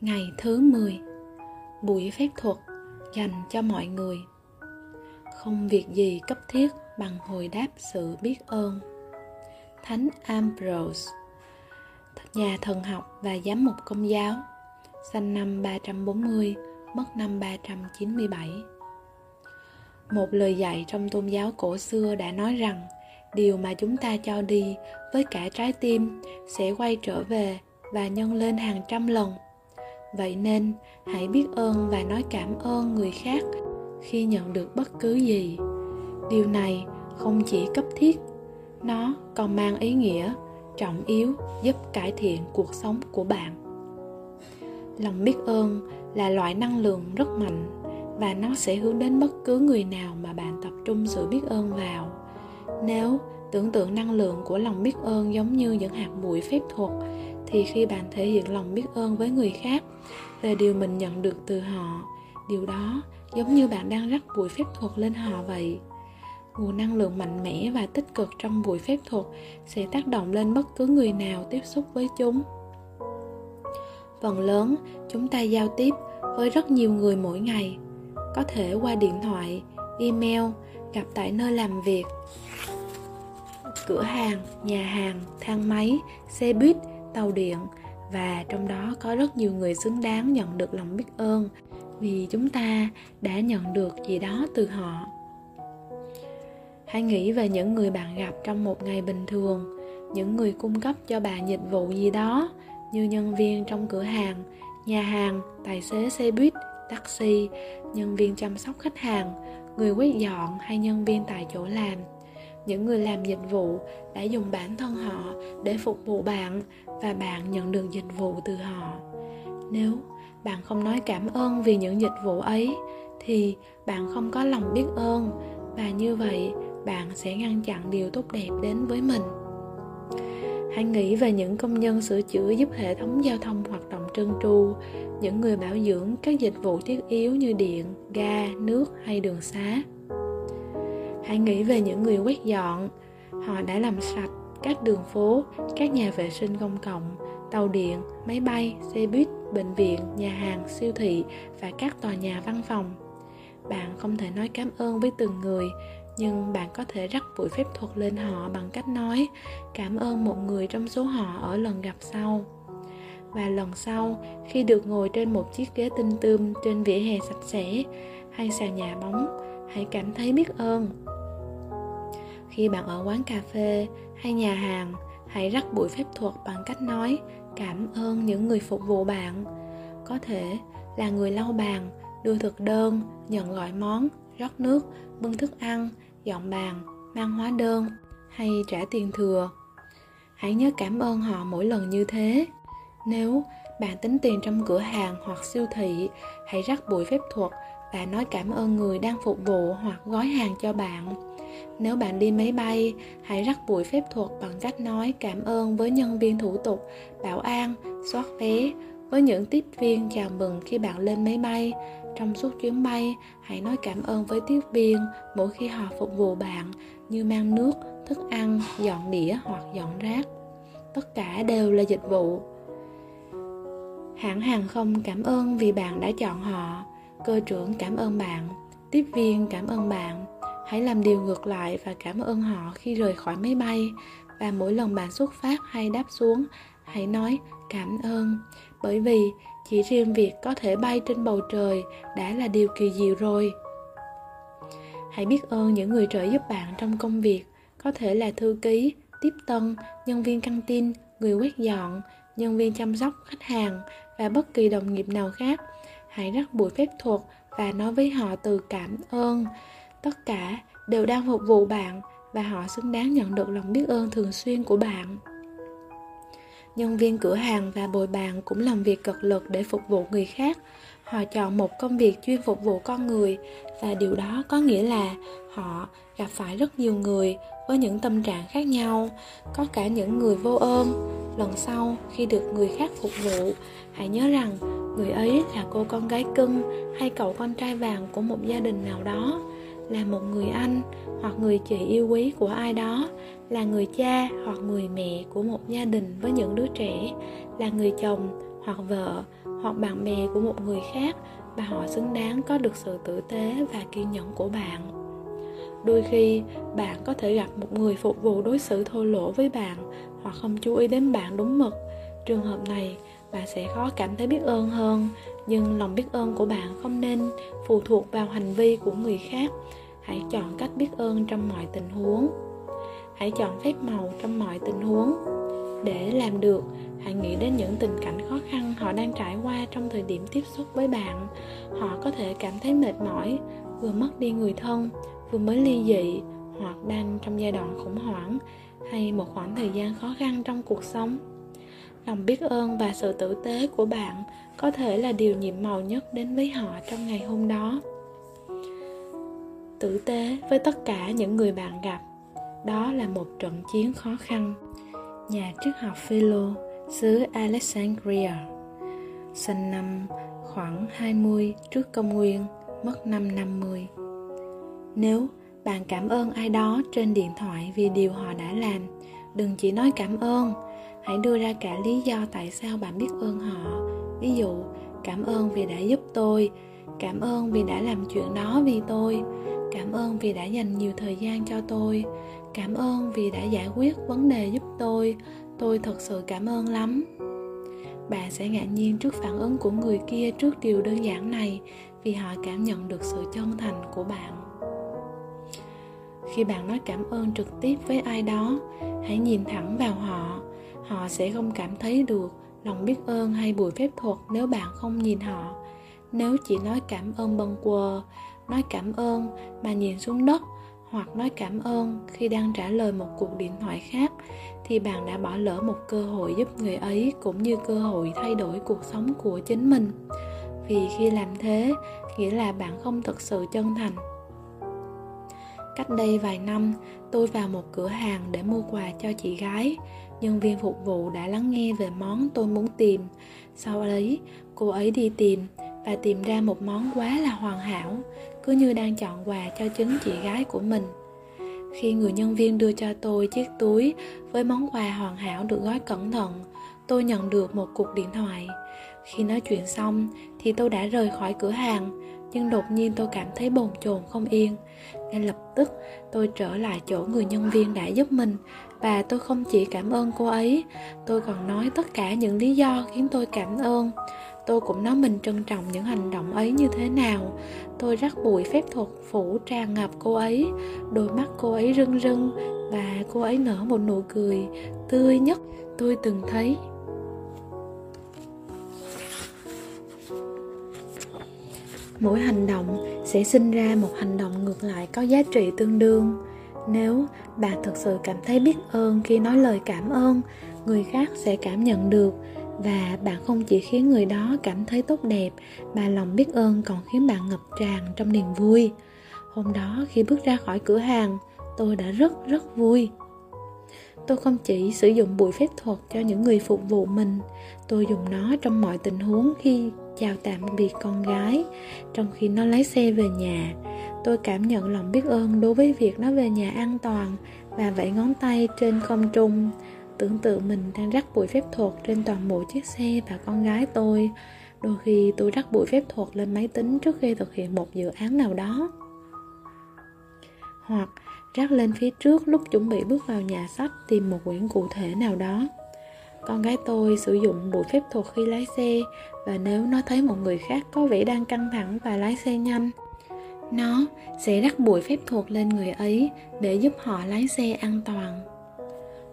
Ngày thứ 10 Buổi phép thuật dành cho mọi người. Không việc gì cấp thiết bằng hồi đáp sự biết ơn. Thánh Ambrose Nhà thần học và giám mục công giáo Sinh năm 340, mất năm 397 Một lời dạy trong tôn giáo cổ xưa đã nói rằng Điều mà chúng ta cho đi với cả trái tim sẽ quay trở về và nhân lên hàng trăm lần vậy nên, hãy biết ơn và nói cảm ơn người khác khi nhận được bất cứ gì. Điều này không chỉ cấp thiết, nó còn mang ý nghĩa trọng yếu giúp cải thiện cuộc sống của bạn. Lòng biết ơn là loại năng lượng rất mạnh và nó sẽ hướng đến bất cứ người nào mà bạn tập trung sự biết ơn vào. Nếu tưởng tượng năng lượng của lòng biết ơn giống như những hạt bụi phép thuật thì khi bạn thể hiện lòng biết ơn với người khác về điều mình nhận được từ họ. Điều đó giống như bạn đang rắc bụi phép thuật lên họ vậy. Nguồn năng lượng mạnh mẽ và tích cực trong bụi phép thuật sẽ tác động lên bất cứ người nào tiếp xúc với chúng. Phần lớn, chúng ta giao tiếp với rất nhiều người mỗi ngày. Có thể qua điện thoại, email, gặp tại nơi làm việc, cửa hàng, nhà hàng, thang máy, xe buýt tàu điện. Và trong đó có rất nhiều người xứng đáng nhận được lòng biết ơn, vì chúng ta đã nhận được gì đó từ họ. Hãy nghĩ về những người bạn gặp trong một ngày bình thường, những người cung cấp cho bạn dịch vụ gì đó, như nhân viên trong cửa hàng, nhà hàng, tài xế xe buýt, taxi, nhân viên chăm sóc khách hàng, người quét dọn hay nhân viên tại chỗ làm những người làm dịch vụ đã dùng bản thân họ để phục vụ bạn và bạn nhận được dịch vụ từ họ. Nếu bạn không nói cảm ơn vì những dịch vụ ấy, thì bạn không có lòng biết ơn và như vậy bạn sẽ ngăn chặn điều tốt đẹp đến với mình. Hãy nghĩ về những công nhân sửa chữa giúp hệ thống giao thông hoạt động trơn tru, những người bảo dưỡng các dịch vụ thiết yếu như điện, ga, nước hay đường xá hãy nghĩ về những người quét dọn. Họ đã làm sạch các đường phố, các nhà vệ sinh công cộng, tàu điện, máy bay, xe buýt, bệnh viện, nhà hàng, siêu thị và các tòa nhà văn phòng. Bạn không thể nói cảm ơn với từng người, nhưng bạn có thể rắc bụi phép thuật lên họ bằng cách nói, cảm ơn một người trong số họ ở lần gặp sau. Và lần sau, khi được ngồi trên một chiếc ghế tinh tươm trên vỉa hè sạch sẽ, hay sàn nhà bóng, hãy cảm thấy biết ơn khi bạn ở quán cà phê hay nhà hàng, hãy rắc bụi phép thuật bằng cách nói cảm ơn những người phục vụ bạn có thể là người lau bàn, đưa thực đơn, nhận gọi món, rót nước, bưng thức ăn, dọn bàn, mang hóa đơn hay trả tiền thừa. Hãy nhớ cảm ơn họ mỗi lần như thế. Nếu bạn tính tiền trong cửa hàng hoặc siêu thị, hãy rắc bụi phép thuật và nói cảm ơn người đang phục vụ hoặc gói hàng cho bạn nếu bạn đi máy bay, hãy rắc bụi phép thuật bằng cách nói cảm ơn với nhân viên thủ tục, bảo an soát vé, với những tiếp viên chào mừng khi bạn lên máy bay. Trong suốt chuyến bay, hãy nói cảm ơn với tiếp viên mỗi khi họ phục vụ bạn như mang nước, thức ăn, dọn đĩa hoặc dọn rác. Tất cả đều là dịch vụ. Hãng hàng không cảm ơn vì bạn đã chọn họ. Cơ trưởng cảm ơn bạn, tiếp viên cảm ơn bạn hãy làm điều ngược lại và cảm ơn họ khi rời khỏi máy bay. Và mỗi lần bạn xuất phát hay đáp xuống, hãy nói cảm ơn. Bởi vì chỉ riêng việc có thể bay trên bầu trời đã là điều kỳ diệu rồi. Hãy biết ơn những người trợ giúp bạn trong công việc. Có thể là thư ký, tiếp tân, nhân viên căng tin, người quét dọn, nhân viên chăm sóc khách hàng và bất kỳ đồng nghiệp nào khác. Hãy rắc bụi phép thuật và nói với họ từ cảm ơn tất cả đều đang phục vụ bạn và họ xứng đáng nhận được lòng biết ơn thường xuyên của bạn. Nhân viên cửa hàng và bồi bàn cũng làm việc cật lực để phục vụ người khác. Họ chọn một công việc chuyên phục vụ con người và điều đó có nghĩa là họ gặp phải rất nhiều người với những tâm trạng khác nhau. Có cả những người vô ơn. Lần sau, khi được người khác phục vụ, hãy nhớ rằng người ấy là cô con gái cưng hay cậu con trai vàng của một gia đình nào đó là một người anh hoặc người chị yêu quý của ai đó, là người cha hoặc người mẹ của một gia đình với những đứa trẻ, là người chồng hoặc vợ hoặc bạn bè của một người khác và họ xứng đáng có được sự tử tế và kiên nhẫn của bạn. Đôi khi, bạn có thể gặp một người phục vụ đối xử thô lỗ với bạn hoặc không chú ý đến bạn đúng mực. Trường hợp này, bạn sẽ khó cảm thấy biết ơn hơn, nhưng lòng biết ơn của bạn không nên phụ thuộc vào hành vi của người khác hãy chọn cách biết ơn trong mọi tình huống. Hãy chọn phép màu trong mọi tình huống. Để làm được, hãy nghĩ đến những tình cảnh khó khăn họ đang trải qua trong thời điểm tiếp xúc với bạn. Họ có thể cảm thấy mệt mỏi, vừa mất đi người thân, vừa mới ly dị, hoặc đang trong giai đoạn khủng hoảng, hay một khoảng thời gian khó khăn trong cuộc sống. Lòng biết ơn và sự tử tế của bạn có thể là điều nhiệm màu nhất đến với họ trong ngày hôm đó tử tế với tất cả những người bạn gặp. Đó là một trận chiến khó khăn. Nhà triết học Philo, xứ Alexandria, sinh năm khoảng 20 trước công nguyên, mất năm 50 nếu bạn cảm ơn ai đó trên điện thoại vì điều họ đã làm, đừng chỉ nói cảm ơn, hãy đưa ra cả lý do tại sao bạn biết ơn họ. Ví dụ, cảm ơn vì đã giúp tôi, cảm ơn vì đã làm chuyện đó vì tôi cảm ơn vì đã dành nhiều thời gian cho tôi. Cảm ơn vì đã giải quyết vấn đề giúp tôi. Tôi thật sự cảm ơn lắm. Bạn sẽ ngạc nhiên trước phản ứng của người kia trước điều đơn giản này vì họ cảm nhận được sự chân thành của bạn. Khi bạn nói cảm ơn trực tiếp với ai đó, hãy nhìn thẳng vào họ. Họ sẽ không cảm thấy được lòng biết ơn hay bùi phép thuật nếu bạn không nhìn họ. Nếu chỉ nói cảm ơn bâng quơ nói cảm ơn mà nhìn xuống đất, hoặc nói cảm ơn khi đang trả lời một cuộc điện thoại khác, thì bạn đã bỏ lỡ một cơ hội giúp người ấy cũng như cơ hội thay đổi cuộc sống của chính mình. Vì khi làm thế, nghĩa là bạn không thực sự chân thành. Cách đây vài năm, tôi vào một cửa hàng để mua quà cho chị gái. Nhân viên phục vụ đã lắng nghe về món tôi muốn tìm. Sau đấy cô ấy đi tìm và tìm ra một món quá là hoàn hảo cứ như đang chọn quà cho chính chị gái của mình. Khi người nhân viên đưa cho tôi chiếc túi với món quà hoàn hảo được gói cẩn thận, tôi nhận được một cuộc điện thoại. Khi nói chuyện xong thì tôi đã rời khỏi cửa hàng, nhưng đột nhiên tôi cảm thấy bồn chồn không yên. Ngay lập tức, tôi trở lại chỗ người nhân viên đã giúp mình và tôi không chỉ cảm ơn cô ấy, tôi còn nói tất cả những lý do khiến tôi cảm ơn tôi cũng nói mình trân trọng những hành động ấy như thế nào. Tôi rắc bụi phép thuật phủ tràn ngập cô ấy, đôi mắt cô ấy rưng rưng và cô ấy nở một nụ cười tươi nhất tôi từng thấy. Mỗi hành động sẽ sinh ra một hành động ngược lại có giá trị tương đương. Nếu bạn thực sự cảm thấy biết ơn khi nói lời cảm ơn, người khác sẽ cảm nhận được và bạn không chỉ khiến người đó cảm thấy tốt đẹp, mà lòng biết ơn còn khiến bạn ngập tràn trong niềm vui. Hôm đó khi bước ra khỏi cửa hàng, tôi đã rất rất vui. Tôi không chỉ sử dụng bụi phép thuật cho những người phục vụ mình, tôi dùng nó trong mọi tình huống khi chào tạm biệt con gái, trong khi nó lái xe về nhà. Tôi cảm nhận lòng biết ơn đối với việc nó về nhà an toàn và vẫy ngón tay trên không trung tưởng tượng mình đang rắc bụi phép thuật trên toàn bộ chiếc xe và con gái tôi. Đôi khi tôi rắc bụi phép thuật lên máy tính trước khi thực hiện một dự án nào đó. Hoặc rắc lên phía trước lúc chuẩn bị bước vào nhà sách tìm một quyển cụ thể nào đó. Con gái tôi sử dụng bụi phép thuật khi lái xe và nếu nó thấy một người khác có vẻ đang căng thẳng và lái xe nhanh, nó sẽ rắc bụi phép thuật lên người ấy để giúp họ lái xe an toàn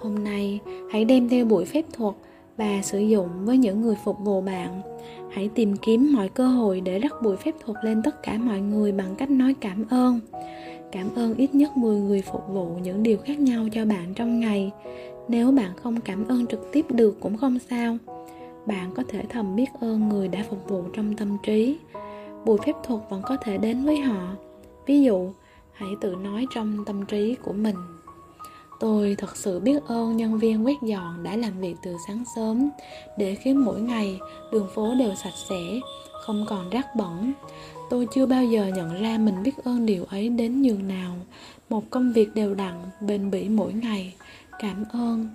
hôm nay, hãy đem theo buổi phép thuật và sử dụng với những người phục vụ bạn. Hãy tìm kiếm mọi cơ hội để rắc bụi phép thuật lên tất cả mọi người bằng cách nói cảm ơn. Cảm ơn ít nhất 10 người phục vụ những điều khác nhau cho bạn trong ngày. Nếu bạn không cảm ơn trực tiếp được cũng không sao. Bạn có thể thầm biết ơn người đã phục vụ trong tâm trí. Bùi phép thuật vẫn có thể đến với họ. Ví dụ, hãy tự nói trong tâm trí của mình tôi thật sự biết ơn nhân viên quét dọn đã làm việc từ sáng sớm, để khiến mỗi ngày đường phố đều sạch sẽ, không còn rác bẩn. Tôi chưa bao giờ nhận ra mình biết ơn điều ấy đến nhường nào. Một công việc đều đặn, bền bỉ mỗi ngày. Cảm ơn.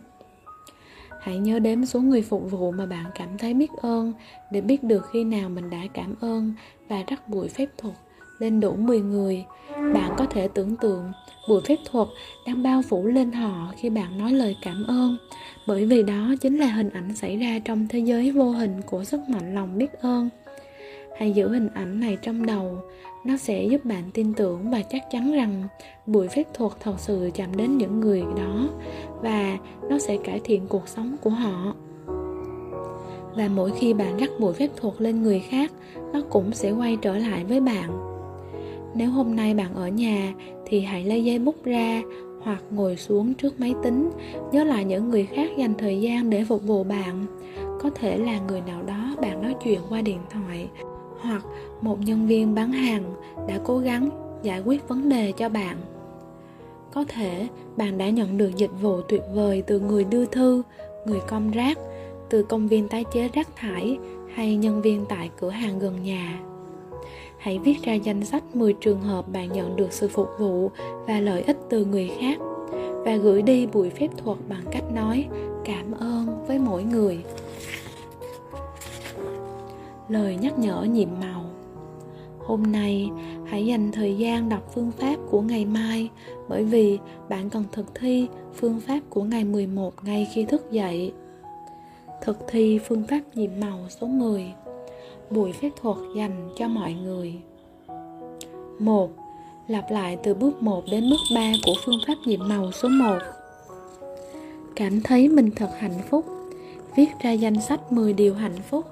Hãy nhớ đếm số người phục vụ mà bạn cảm thấy biết ơn, để biết được khi nào mình đã cảm ơn và rắc buổi phép thuật lên đủ 10 người. Bạn có thể tưởng tượng buổi phép thuật đang bao phủ lên họ khi bạn nói lời cảm ơn, bởi vì đó chính là hình ảnh xảy ra trong thế giới vô hình của sức mạnh lòng biết ơn. Hãy giữ hình ảnh này trong đầu, nó sẽ giúp bạn tin tưởng và chắc chắn rằng buổi phép thuật thật sự chạm đến những người đó và nó sẽ cải thiện cuộc sống của họ. Và mỗi khi bạn rắc bụi phép thuật lên người khác nó cũng sẽ quay trở lại với bạn nếu hôm nay bạn ở nhà, thì hãy lấy giấy bút ra hoặc ngồi xuống trước máy tính. Nhớ lại những người khác dành thời gian để phục vụ bạn. Có thể là người nào đó bạn nói chuyện qua điện thoại, hoặc một nhân viên bán hàng đã cố gắng giải quyết vấn đề cho bạn. Có thể bạn đã nhận được dịch vụ tuyệt vời từ người đưa thư, người công rác, từ công viên tái chế rác thải hay nhân viên tại cửa hàng gần nhà hãy viết ra danh sách 10 trường hợp bạn nhận được sự phục vụ và lợi ích từ người khác và gửi đi buổi phép thuật bằng cách nói, cảm ơn với mỗi người. Lời nhắc nhở nhiệm màu. Hôm nay, hãy dành thời gian đọc phương pháp của ngày mai, bởi vì bạn cần thực thi phương pháp của ngày 11 ngay khi thức dậy. Thực thi phương pháp nhiệm màu số 10 Buổi phép thuật dành cho mọi người. 1. Lặp lại từ bước 1 đến bước 3 của phương pháp nhiệm màu số 1 Cảm thấy mình thật hạnh phúc, Viết ra danh sách 10 điều hạnh phúc.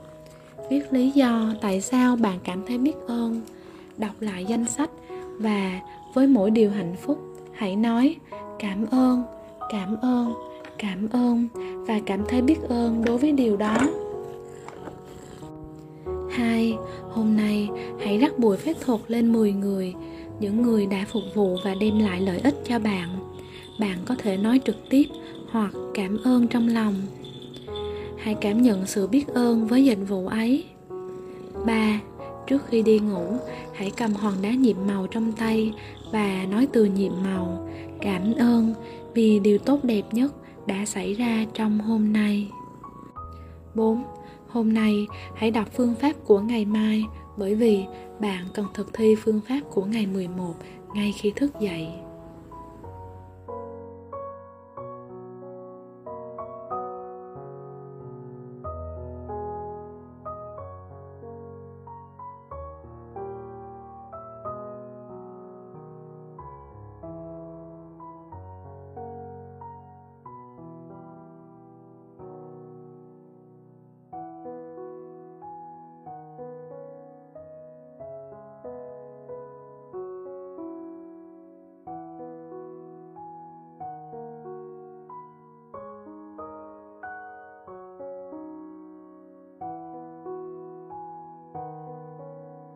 Viết lý do tại sao bạn cảm thấy biết ơn, Đọc lại danh sách và với mỗi điều hạnh phúc, hãy nói cảm ơn cảm ơn cảm ơn và cảm thấy biết ơn đối với điều đó hai hôm nay hãy rắc bùi phép thuật lên 10 người những người đã phục vụ và đem lại lợi ích cho bạn bạn có thể nói trực tiếp hoặc cảm ơn trong lòng hãy cảm nhận sự biết ơn với dịch vụ ấy 3. Trước khi đi ngủ, hãy cầm hòn đá nhiệm màu trong tay và nói từ nhiệm màu cảm ơn vì điều tốt đẹp nhất đã xảy ra trong hôm nay 4. Hôm nay, hãy đọc phương pháp của ngày mai, bởi vì bạn cần thực thi phương pháp của ngày 11 ngay khi thức dậy.